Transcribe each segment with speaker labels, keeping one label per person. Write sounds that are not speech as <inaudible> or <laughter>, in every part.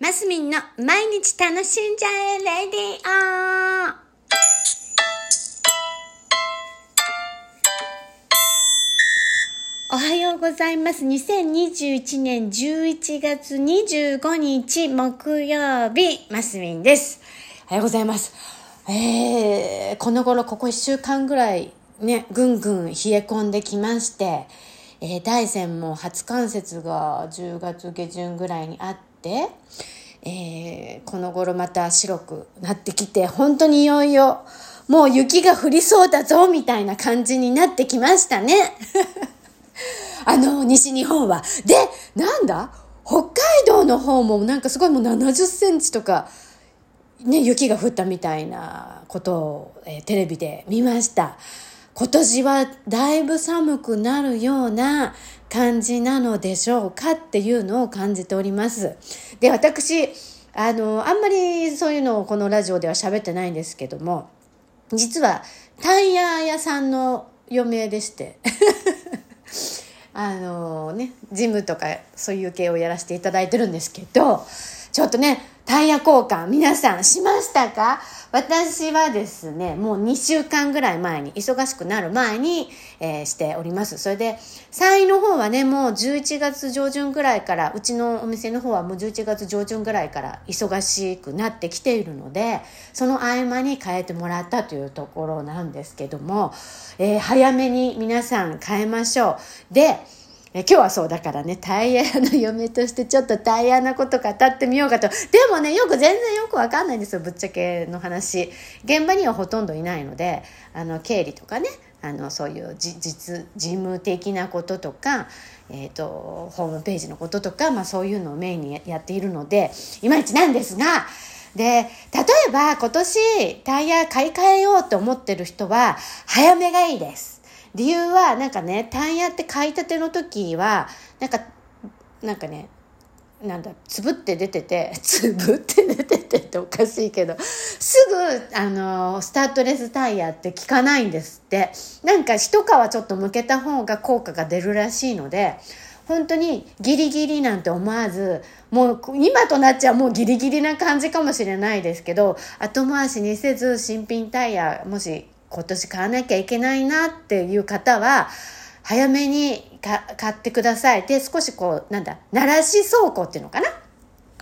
Speaker 1: マスミンの毎日楽しんじゃえレディオおはようございます。2021年11月25日木曜日、マスミンです。おはようございます。えー、この頃、ここ1週間ぐらいね、ぐんぐん冷え込んできまして、えー、大山も初冠雪が10月下旬ぐらいにあって、えー、この頃また白くなってきて、本当にいよいよ、もう雪が降りそうだぞ、みたいな感じになってきましたね。<laughs> あの、西日本は。で、なんだ？北海道の方もなんかすごいもう70センチとか、ね、雪が降ったみたいなことを、えー、テレビで見ました。今年はだいぶ寒くなるような感じなのでしょうかっていうのを感じております。で、私、あの、あんまりそういうのをこのラジオでは喋ってないんですけども、実はタイヤ屋さんの嫁でして、<laughs> あのね、ジムとかそういう系をやらせていただいてるんですけど、ちょっとね、タイヤ交換皆さんしましたか？私はですね、もう2週間ぐらい前に、忙しくなる前に、えー、しております。それで、3位の方はね、もう11月上旬ぐらいから、うちのお店の方はもう11月上旬ぐらいから忙しくなってきているので、その合間に変えてもらったというところなんですけども、えー、早めに皆さん変えましょう。で、え今日はそうだからね、タイヤの嫁としてちょっとタイヤのこと語ってみようかと。でもね、よく全然よくわかんないんですよ、ぶっちゃけの話。現場にはほとんどいないので、あの、経理とかね、あの、そういう実、事務的なこととか、えっ、ー、と、ホームページのこととか、まあそういうのをメインにやっているので、いまいちなんですが、で、例えば今年タイヤ買い替えようと思ってる人は、早めがいいです。理由はなんかねタイヤって買いたての時はなんかなんかねなんだつぶって出てて <laughs> つぶって出ててっておかしいけどすぐあのスタッドレスタイヤって効かないんですって。なんか一皮ちょっと向けた方が効果が出るらしいので本当にギリギリなんて思わずもう今となっちゃもうギリギリな感じかもしれないですけど後回しにせず新品タイヤもし今年買わなきゃいけないなっていう方は、早めに買ってください。で、少しこう、なんだ、鳴らし走行っていうのかな？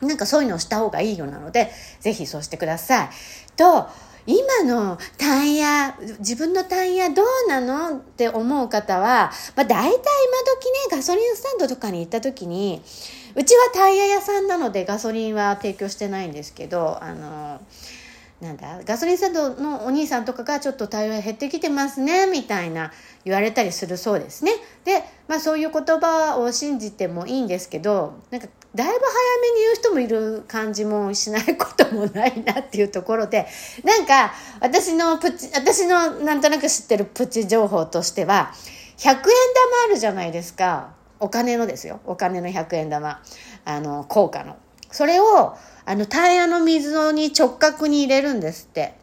Speaker 1: なんかそういうのをした方がいいようなので、ぜひそうしてください。と、今のタイヤ、自分のタイヤどうなのって思う方は、まあ大体今時ね、ガソリンスタンドとかに行った時に、うちはタイヤ屋さんなのでガソリンは提供してないんですけど、あの、なんだ？ガソリンスタンドのお兄さんとかがちょっと対応減ってきてますねみたいな言われたりするそうですね。で、まあ、そういう言葉を信じてもいいんですけどなんかだいぶ早めに言う人もいる感じもしないこともないなっていうところでなんか私のプチ私のなんとなく知ってるプチ情報としては100円玉あるじゃないですか。お金のですよ。お金の100円玉。あの硬貨の。それをあの、タイヤの水に直角に入れるんですって。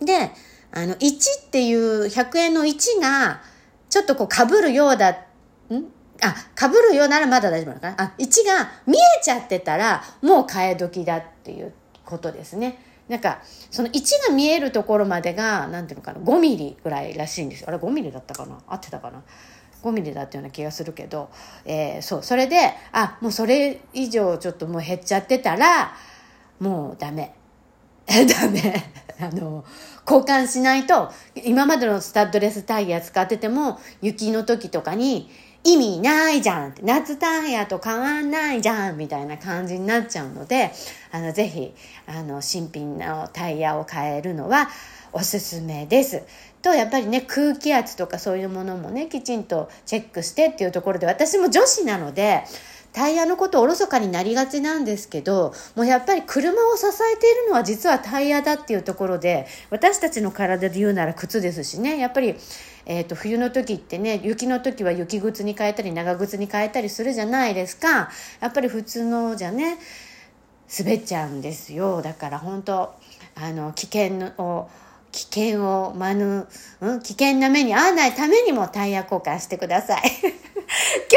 Speaker 1: で、あの、1っていう100円の1が、ちょっとこう被るようだ、ん？あ、被るようならまだ大丈夫なのかな？あ、1が見えちゃってたら、もう替え時だっていうことですね。なんか、その1が見えるところまでが、なんていうのかな、5ミリぐらいらしいんですよ。あれ5ミリだったかな？合ってたかな？5ミリだったような気がするけど、えー、そう、それで、あ、もうそれ以上ちょっともう減っちゃってたら、もうダメ。<laughs> ダメ。あの、交換しないと、今までのスタッドレスタイヤ使ってても、雪の時とかに、意味ないじゃんって、夏タイヤと変わんないじゃんみたいな感じになっちゃうので、あの、ぜひ、あの、新品のタイヤを変えるのはおすすめです。と、やっぱりね、空気圧とかそういうものもね、きちんとチェックしてっていうところで、私も女子なので、タイヤのことおろそかになりがちなんですけど、もうやっぱり車を支えているのは実はタイヤだっていうところで、私たちの体で言うなら靴ですしね、やっぱり、えっ、ー、と、冬の時ってね、雪の時は雪靴に変えたり長靴に変えたりするじゃないですか。やっぱり普通のじゃね、滑っちゃうんですよ。だから本当あの、危険を、危険を免、うん、危険な目に遭わないためにもタイヤ交換してください。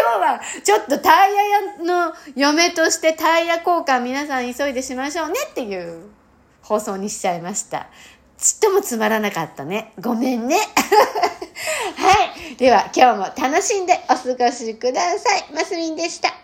Speaker 1: 今日はちょっとタイヤの嫁としてタイヤ交換皆さん急いでしましょうねっていう放送にしちゃいました。ちっともつまらなかったね。ごめんね。<laughs> はい。では今日も楽しんでお過ごしください。マスミンでした。